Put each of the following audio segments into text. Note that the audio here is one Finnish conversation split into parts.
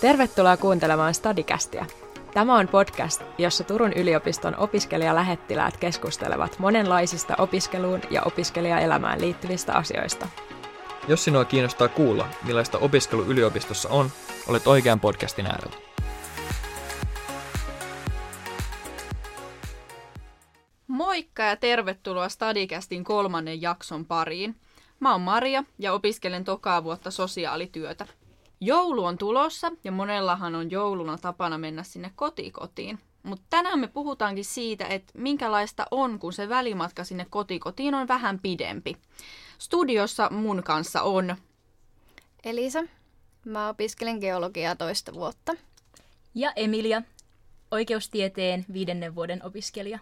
Tervetuloa kuuntelemaan Stadikästiä. Tämä on podcast, jossa Turun yliopiston opiskelijalähettiläät keskustelevat monenlaisista opiskeluun ja opiskelijaelämään liittyvistä asioista. Jos sinua kiinnostaa kuulla, millaista opiskelu yliopistossa on, olet oikean podcastin äärellä. Moikka ja tervetuloa Stadikästin kolmannen jakson pariin. Mä oon Maria ja opiskelen tokaa vuotta sosiaalityötä. Joulu on tulossa ja monellahan on jouluna tapana mennä sinne kotikotiin. Mutta tänään me puhutaankin siitä, että minkälaista on, kun se välimatka sinne kotikotiin on vähän pidempi. Studiossa mun kanssa on Elisa. Mä opiskelen geologiaa toista vuotta. Ja Emilia, oikeustieteen viidennen vuoden opiskelija.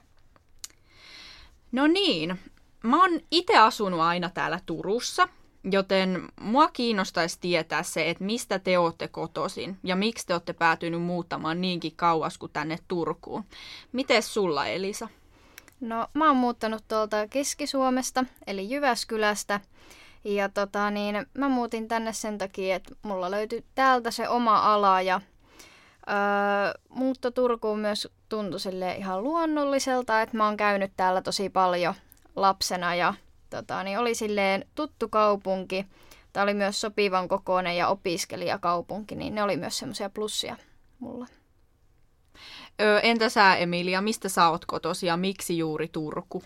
No niin, mä oon itse asunut aina täällä Turussa, joten mua kiinnostaisi tietää se, että mistä te olette kotoisin ja miksi te olette päätynyt muuttamaan niinkin kauas kuin tänne Turkuun. Miten sulla Elisa? No mä oon muuttanut tuolta Keski-Suomesta, eli Jyväskylästä. Ja tota niin, mä muutin tänne sen takia, että mulla löytyi täältä se oma ala ja öö, muutto Turkuun myös tuntui sille ihan luonnolliselta, että mä oon käynyt täällä tosi paljon lapsena ja tota, niin oli silleen tuttu kaupunki. Tämä oli myös sopivan kokoinen ja opiskelijakaupunki, niin ne oli myös semmoisia plussia mulla. Ö, entä sä Emilia, mistä sä oot kotosi ja miksi juuri Turku?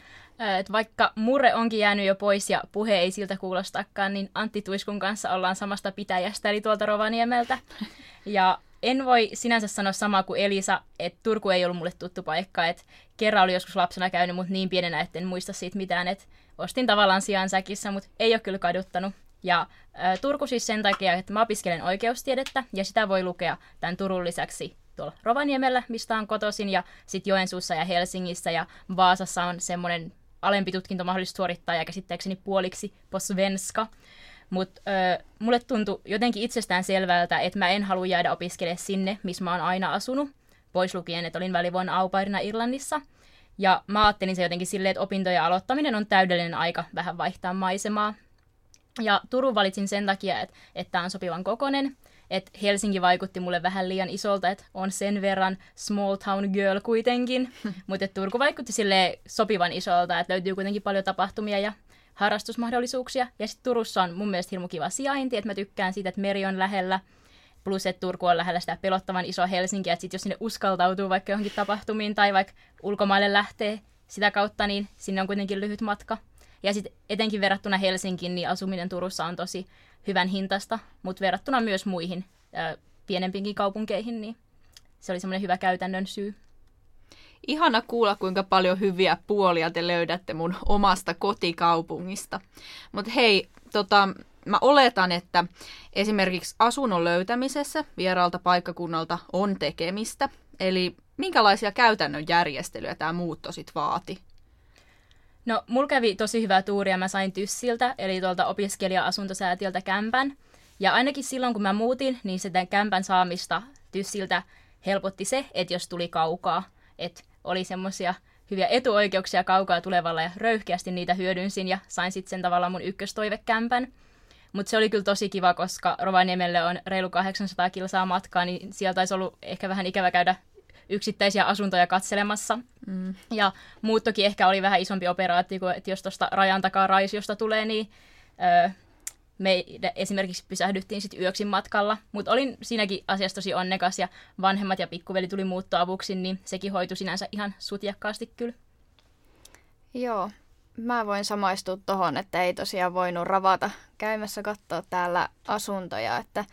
Et vaikka murre onkin jäänyt jo pois ja puhe ei siltä kuulostakaan, niin Antti Tuiskun kanssa ollaan samasta pitäjästä, eli tuolta Rovaniemeltä. Ja en voi sinänsä sanoa samaa kuin Elisa, että Turku ei ollut mulle tuttu paikka. Et kerran oli joskus lapsena käynyt, mutta niin pienenä, että en muista siitä mitään. Et ostin tavallaan sijaan säkissä, mutta ei ole kyllä kaduttanut. Ja ä, Turku siis sen takia, että mä opiskelen oikeustiedettä ja sitä voi lukea tämän Turun lisäksi tuolla Rovaniemellä, mistä on kotoisin, ja sitten Joensuussa ja Helsingissä ja Vaasassa on semmoinen alempi tutkinto mahdollista suorittaa ja käsittääkseni puoliksi posvenska. Mutta mulle tuntui jotenkin itsestään selvältä, että mä en halua jäädä opiskelemaan sinne, missä mä oon aina asunut, pois lukien, että olin välivuonna aupairina Irlannissa. Ja mä ajattelin se jotenkin silleen, että opintojen aloittaminen on täydellinen aika vähän vaihtaa maisemaa. Ja Turun valitsin sen takia, että, että tämä on sopivan kokonen. Että Helsinki vaikutti mulle vähän liian isolta, että on sen verran small town girl kuitenkin. Mutta Turku vaikutti sille sopivan isolta, että löytyy kuitenkin paljon tapahtumia ja harrastusmahdollisuuksia. Ja sitten Turussa on mun mielestä hirmu kiva sijainti, että mä tykkään siitä, että meri on lähellä. Plus, että Turku on lähellä sitä pelottavan isoa Helsinkiä, että sit jos sinne uskaltautuu vaikka johonkin tapahtumiin tai vaikka ulkomaille lähtee sitä kautta, niin sinne on kuitenkin lyhyt matka. Ja sitten etenkin verrattuna Helsinkiin, niin asuminen Turussa on tosi hyvän hintasta, mutta verrattuna myös muihin ää, pienempiinkin kaupunkeihin, niin se oli semmoinen hyvä käytännön syy. Ihana kuulla, kuinka paljon hyviä puolia te löydätte mun omasta kotikaupungista. Mutta hei, tota, mä oletan, että esimerkiksi asunnon löytämisessä vieraalta paikkakunnalta on tekemistä. Eli minkälaisia käytännön järjestelyjä tämä muutto sitten vaati? No, mulla kävi tosi hyvää tuuria. Mä sain Tyssiltä, eli tuolta opiskelija-asuntosäätiöltä kämpän. Ja ainakin silloin, kun mä muutin, niin sitä kämpän saamista Tyssiltä helpotti se, että jos tuli kaukaa. Että oli semmoisia hyviä etuoikeuksia kaukaa tulevalla ja röyhkeästi niitä hyödynsin ja sain sitten sen tavalla mun ykköstoivekämpän. Mutta se oli kyllä tosi kiva, koska Rovaniemelle on reilu 800 kilsaa matkaa, niin sieltä taisi ollut ehkä vähän ikävä käydä yksittäisiä asuntoja katselemassa. Mm. Ja muuttokin ehkä oli vähän isompi operaatio, kuin että jos tuosta rajan takaa Raisiosta tulee, niin öö, me esimerkiksi pysähdyttiin sitten yöksin matkalla, mutta olin siinäkin asiassa tosi onnekas ja vanhemmat ja pikkuveli tuli muuttoavuksi, niin sekin hoitui sinänsä ihan sutjakkaasti kyllä. Joo, mä voin samaistua tuohon, että ei tosiaan voinut ravata käymässä katsoa täällä asuntoja, että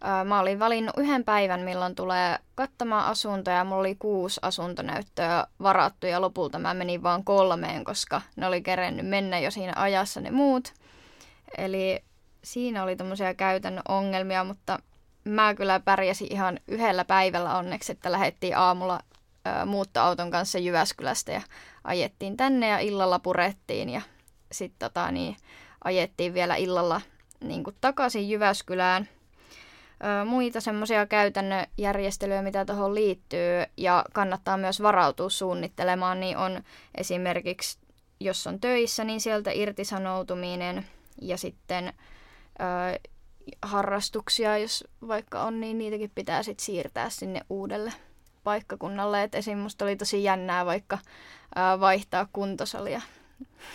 ää, mä olin valinnut yhden päivän, milloin tulee katsomaan asuntoja. Mulla oli kuusi asuntonäyttöä varattu ja lopulta mä menin vaan kolmeen, koska ne oli kerennyt mennä jo siinä ajassa ne muut. Eli siinä oli tämmöisiä käytännön ongelmia, mutta mä kyllä pärjäsin ihan yhdellä päivällä onneksi, että lähdettiin aamulla ä, muuttoauton kanssa Jyväskylästä ja ajettiin tänne ja illalla purettiin ja sitten tota, niin, ajettiin vielä illalla niin kuin takaisin Jyväskylään. Ö, muita semmoisia käytännön järjestelyjä, mitä tuohon liittyy ja kannattaa myös varautua suunnittelemaan, niin on esimerkiksi, jos on töissä, niin sieltä irtisanoutuminen ja sitten harrastuksia, jos vaikka on, niin niitäkin pitää sitten siirtää sinne uudelle paikkakunnalle. Et esim. musta oli tosi jännää vaikka ää, vaihtaa kuntosalia.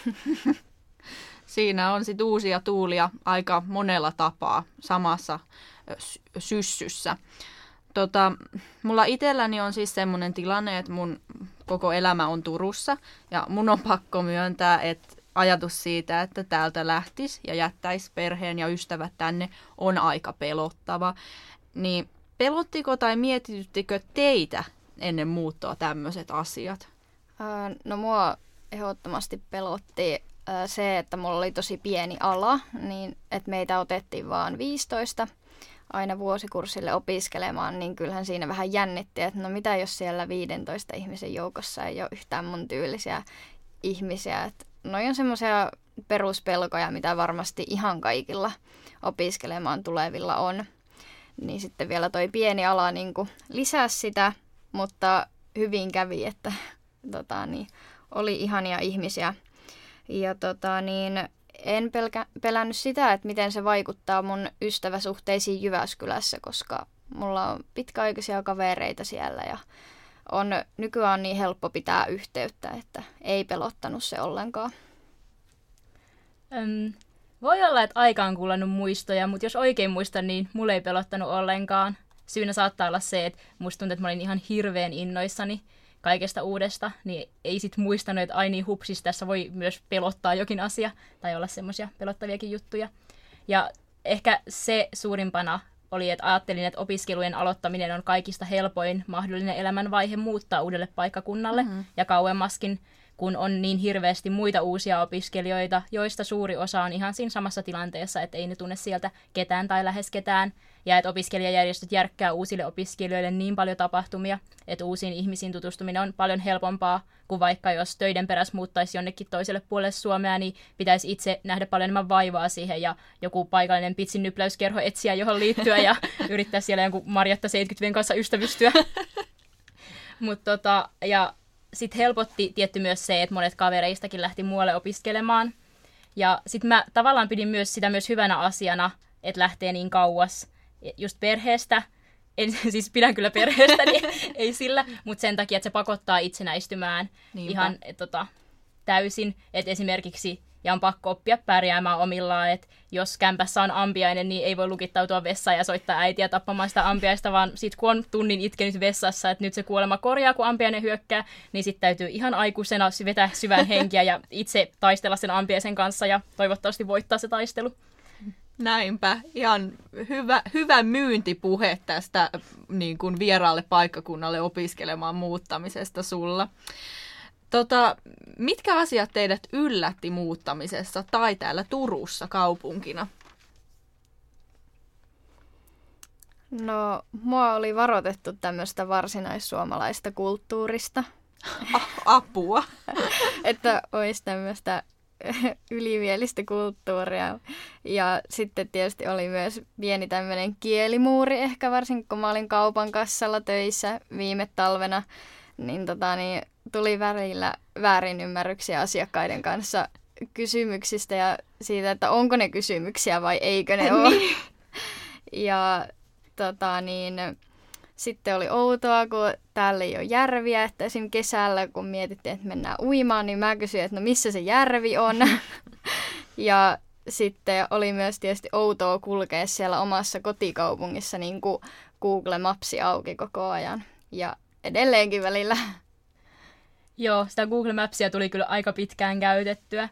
Siinä on sitten uusia tuulia aika monella tapaa samassa syssyssä. Tota, mulla itselläni on siis semmoinen tilanne, että mun koko elämä on Turussa ja mun on pakko myöntää, että ajatus siitä, että täältä lähtisi ja jättäisi perheen ja ystävät tänne on aika pelottava. Niin pelottiko tai mietityttikö teitä ennen muuttoa tämmöiset asiat? no mua ehdottomasti pelotti se, että mulla oli tosi pieni ala, niin että meitä otettiin vaan 15 aina vuosikurssille opiskelemaan, niin kyllähän siinä vähän jännitti, että no mitä jos siellä 15 ihmisen joukossa ei ole yhtään mun tyylisiä ihmisiä. Että noi on semmoisia peruspelkoja, mitä varmasti ihan kaikilla opiskelemaan tulevilla on. Niin sitten vielä toi pieni ala niin lisää sitä, mutta hyvin kävi, että tota, niin, oli ihania ihmisiä. Ja tota, niin, en pelkä, pelännyt sitä, että miten se vaikuttaa mun ystäväsuhteisiin Jyväskylässä, koska mulla on pitkäaikaisia kavereita siellä ja on nykyään niin helppo pitää yhteyttä, että ei pelottanut se ollenkaan. Öm, voi olla, että aika on kuulannut muistoja, mutta jos oikein muistan, niin mulle ei pelottanut ollenkaan. Syynä saattaa olla se, että musta tuntuu, että mä olin ihan hirveän innoissani kaikesta uudesta, niin ei sit muistanut, että ai niin hupsis, tässä voi myös pelottaa jokin asia, tai olla semmoisia pelottaviakin juttuja. Ja ehkä se suurimpana oli, että ajattelin, että opiskelujen aloittaminen on kaikista helpoin mahdollinen elämänvaihe muuttaa uudelle paikkakunnalle mm-hmm. ja kauemmaskin, kun on niin hirveästi muita uusia opiskelijoita, joista suuri osa on ihan siinä samassa tilanteessa, että ei ne tunne sieltä ketään tai lähes ketään, ja että opiskelijajärjestöt järkkää uusille opiskelijoille niin paljon tapahtumia, että uusiin ihmisiin tutustuminen on paljon helpompaa kuin vaikka jos töiden perässä muuttaisi jonnekin toiselle puolelle Suomea, niin pitäisi itse nähdä paljon enemmän vaivaa siihen ja joku paikallinen pitsin nypläyskerho etsiä johon liittyä ja yrittää siellä jonkun Marjatta 70 kanssa ystävystyä. Mut tota, ja sitten helpotti tietty myös se, että monet kavereistakin lähti muualle opiskelemaan. Ja sitten mä tavallaan pidin myös sitä myös hyvänä asiana, että lähtee niin kauas just perheestä. En siis pidän kyllä perheestä, niin ei sillä, mutta sen takia, että se pakottaa itsenäistymään Niinpä. ihan et, tota, täysin. Että esimerkiksi ja on pakko oppia pärjäämään omillaan, että jos kämpässä on ampiainen, niin ei voi lukittautua vessaan ja soittaa äitiä tappamaan sitä ampiaista, vaan sitten kun on tunnin itkenyt vessassa, että nyt se kuolema korjaa, kun ampiainen hyökkää, niin sitten täytyy ihan aikuisena vetää syvän henkiä ja itse taistella sen ampiaisen kanssa ja toivottavasti voittaa se taistelu. Näinpä, ihan hyvä, hyvä myyntipuhe tästä niin kuin vieraalle paikkakunnalle opiskelemaan muuttamisesta sulla. Tota, mitkä asiat teidät yllätti muuttamisessa tai täällä Turussa kaupunkina? No, mua oli varoitettu tämmöistä varsinaissuomalaista kulttuurista. Apua. että olisi tämmöistä ylimielistä kulttuuria. Ja sitten tietysti oli myös pieni tämmöinen kielimuuri, ehkä varsinkin kun mä olin kaupan kassalla töissä viime talvena, niin, tota, niin tuli välillä väärinymmärryksiä asiakkaiden kanssa kysymyksistä ja siitä, että onko ne kysymyksiä vai eikö ne ole. Niin. ja tota, niin, sitten oli outoa, kun täällä ei ole järviä, että esim. kesällä, kun mietittiin, että mennään uimaan, niin mä kysyin, että no missä se järvi on. ja sitten oli myös tietysti outoa kulkea siellä omassa kotikaupungissa niin kuin Google Mapsi auki koko ajan. Ja edelleenkin välillä. Joo, sitä Google Mapsia tuli kyllä aika pitkään käytettyä.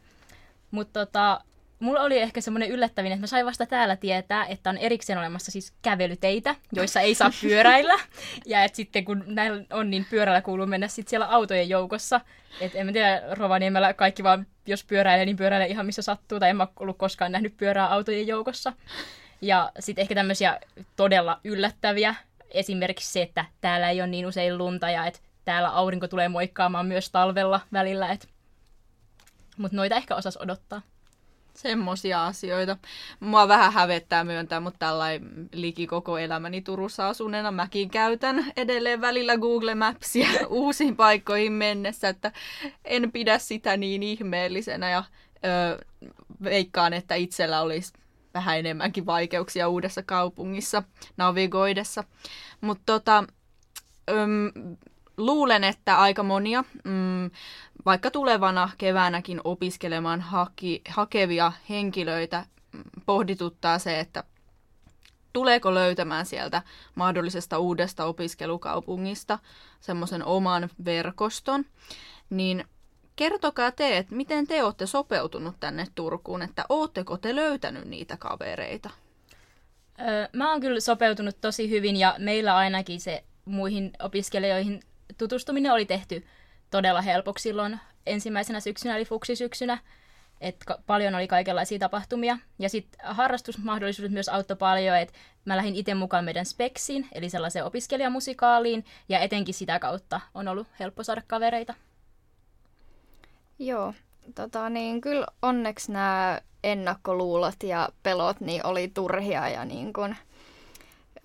Mutta tota, mulla oli ehkä semmoinen yllättävin, että mä sain vasta täällä tietää, että on erikseen olemassa siis kävelyteitä, joissa ei saa pyöräillä. ja että sitten kun näillä on, niin pyörällä kuuluu mennä sitten siellä autojen joukossa. Että en mä tiedä, Rovaniemellä kaikki vaan, jos pyöräilee, niin pyöräilee ihan missä sattuu. Tai en mä ollut koskaan nähnyt pyörää autojen joukossa. Ja sitten ehkä tämmöisiä todella yllättäviä. Esimerkiksi se, että täällä ei ole niin usein lunta ja että täällä aurinko tulee moikkaamaan myös talvella välillä. Mutta noita ehkä osas odottaa. Semmoisia asioita. Mua vähän hävettää myöntää, mutta tällainen liki koko elämäni Turussa asuneena mäkin käytän edelleen välillä Google Mapsia uusiin paikkoihin mennessä, että en pidä sitä niin ihmeellisenä ja ö, veikkaan, että itsellä olisi vähän enemmänkin vaikeuksia uudessa kaupungissa navigoidessa. Mutta tota, luulen, että aika monia, mm, vaikka tulevana keväänäkin opiskelemaan haki, hakevia henkilöitä, mm, pohdituttaa se, että tuleeko löytämään sieltä mahdollisesta uudesta opiskelukaupungista semmoisen oman verkoston, niin kertokaa te, että miten te olette sopeutunut tänne Turkuun, että ootteko te löytänyt niitä kavereita? Öö, mä oon kyllä sopeutunut tosi hyvin ja meillä ainakin se muihin opiskelijoihin tutustuminen oli tehty todella helpoksi silloin ensimmäisenä syksynä, eli fuksisyksynä. että paljon oli kaikenlaisia tapahtumia. Ja sitten harrastusmahdollisuudet myös auttoi paljon, että mä lähdin itse mukaan meidän speksiin, eli sellaiseen opiskelijamusikaaliin, ja etenkin sitä kautta on ollut helppo saada kavereita. Joo, tota, niin kyllä onneksi nämä ennakkoluulot ja pelot niin oli turhia ja niin kun,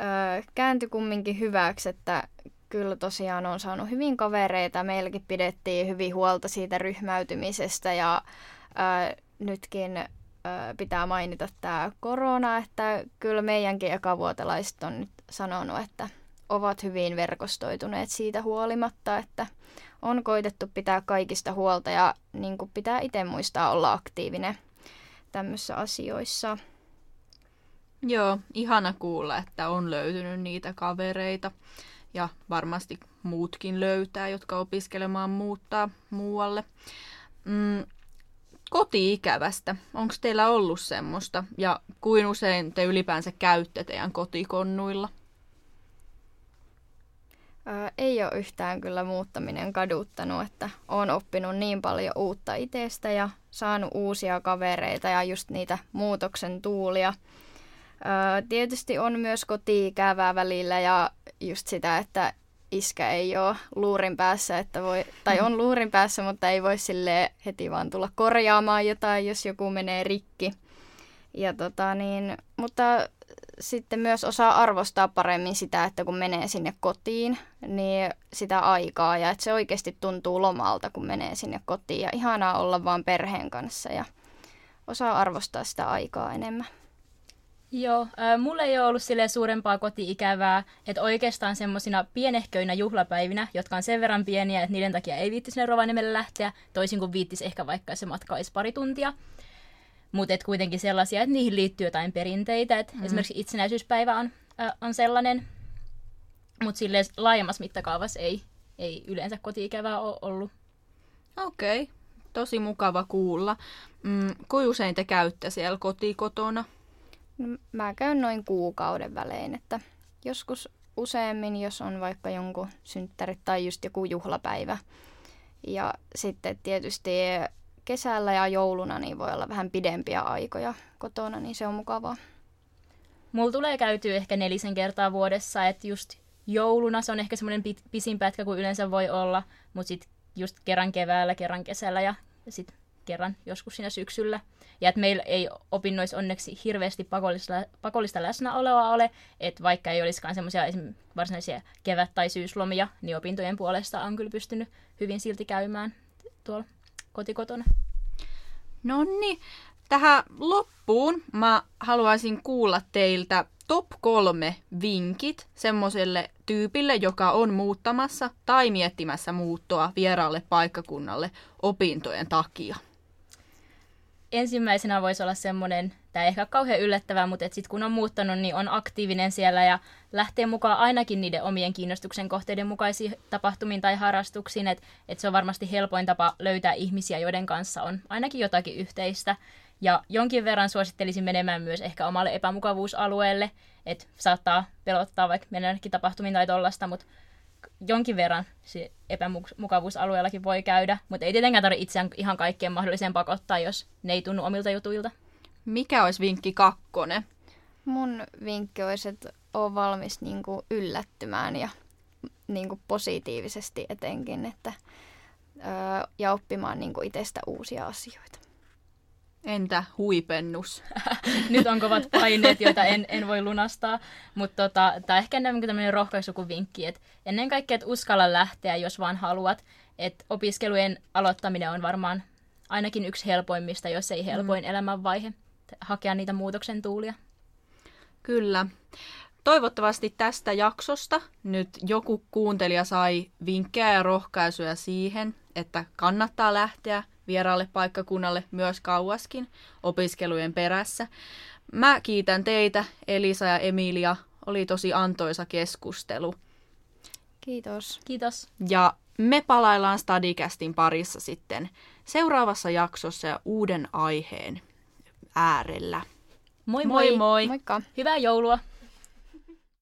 öö, kääntyi kumminkin hyväksi, että kyllä tosiaan on saanut hyvin kavereita. Meilläkin pidettiin hyvin huolta siitä ryhmäytymisestä ja ää, nytkin ää, pitää mainita tämä korona, että kyllä meidänkin ekavuotelaiset on nyt sanonut, että ovat hyvin verkostoituneet siitä huolimatta, että on koitettu pitää kaikista huolta ja niin kuin pitää itse muistaa olla aktiivinen tämmöisissä asioissa. Joo, ihana kuulla, että on löytynyt niitä kavereita ja varmasti muutkin löytää, jotka opiskelemaan muuttaa muualle. Mm, koti-ikävästä, onko teillä ollut semmoista ja kuin usein te ylipäänsä käytte teidän kotikonnuilla? Ää, ei ole yhtään kyllä muuttaminen kaduttanut, että olen oppinut niin paljon uutta itsestä ja saanut uusia kavereita ja just niitä muutoksen tuulia. Tietysti on myös koti-ikävää välillä ja just sitä, että iskä ei ole luurin päässä, että voi, tai on luurin päässä, mutta ei voi sille heti vaan tulla korjaamaan jotain, jos joku menee rikki. Ja tota niin, mutta sitten myös osaa arvostaa paremmin sitä, että kun menee sinne kotiin, niin sitä aikaa ja että se oikeasti tuntuu lomalta, kun menee sinne kotiin ja ihanaa olla vaan perheen kanssa ja osaa arvostaa sitä aikaa enemmän. Joo, äh, mulla ei ole ollut sille suurempaa koti-ikävää, että oikeastaan semmoisina pienehköinä juhlapäivinä, jotka on sen verran pieniä, että niiden takia ei viittisi sinne Rovaniemelle lähteä, toisin kuin viittisi ehkä vaikka se matka olisi pari tuntia. Mutta kuitenkin sellaisia, että niihin liittyy jotain perinteitä, että mm. esimerkiksi itsenäisyyspäivä on, äh, on sellainen, mutta sille laajemmassa mittakaavassa ei, ei yleensä koti-ikävää ole ollut. Okei, okay. tosi mukava kuulla. Mm, kuinka usein te käytte siellä kotikotona? No, mä käyn noin kuukauden välein, että joskus useammin, jos on vaikka jonkun synttärit tai just joku juhlapäivä. Ja sitten tietysti kesällä ja jouluna niin voi olla vähän pidempiä aikoja kotona, niin se on mukavaa. Mulla tulee käytyä ehkä nelisen kertaa vuodessa, että just jouluna se on ehkä semmoinen pisin pätkä kuin yleensä voi olla, mutta sitten just kerran keväällä, kerran kesällä ja, sitten kerran joskus siinä syksyllä. Ja että meillä ei opinnoissa onneksi hirveästi pakollista, pakollista läsnäoloa ole, että vaikka ei olisikaan semmoisia varsinaisia kevät- tai syyslomia, niin opintojen puolesta on kyllä pystynyt hyvin silti käymään tuolla kotikotona. No niin, tähän loppuun mä haluaisin kuulla teiltä top kolme vinkit semmoiselle tyypille, joka on muuttamassa tai miettimässä muuttoa vieraalle paikkakunnalle opintojen takia ensimmäisenä voisi olla semmoinen, tämä ehkä kauhean yllättävää, mutta sitten kun on muuttanut, niin on aktiivinen siellä ja lähtee mukaan ainakin niiden omien kiinnostuksen kohteiden mukaisiin tapahtumiin tai harrastuksiin, että et se on varmasti helpoin tapa löytää ihmisiä, joiden kanssa on ainakin jotakin yhteistä. Ja jonkin verran suosittelisin menemään myös ehkä omalle epämukavuusalueelle, että saattaa pelottaa vaikka mennä tapahtumiin tai tollasta, mutta jonkin verran epämukavuusalueellakin voi käydä, mutta ei tietenkään tarvitse itseään ihan kaikkeen mahdolliseen pakottaa, jos ne ei tunnu omilta jutuilta. Mikä olisi vinkki kakkonen? Mun vinkki olisi, että ole valmis niin kuin yllättymään ja niin kuin positiivisesti etenkin, että, öö, ja oppimaan niin kuin itsestä uusia asioita. Entä huipennus? Nyt on kovat paineet, joita en, en voi lunastaa. Mutta tota, tämä ehkä enemmän tämmöinen rohkaisu kuin vinkki. Et ennen kaikkea, että uskalla lähteä, jos vaan haluat. Et opiskelujen aloittaminen on varmaan ainakin yksi helpoimmista, jos ei helpoin mm. elämänvaihe. hakea niitä muutoksen tuulia. Kyllä. Toivottavasti tästä jaksosta nyt joku kuuntelija sai vinkkejä ja rohkaisuja siihen, että kannattaa lähteä vieraalle paikkakunnalle myös kauaskin opiskelujen perässä. Mä kiitän teitä, Elisa ja Emilia. Oli tosi antoisa keskustelu. Kiitos. Kiitos. Ja me palaillaan Stadikästin parissa sitten seuraavassa jaksossa ja uuden aiheen äärellä. Moi moi! Moi moi! Moikka. Hyvää joulua!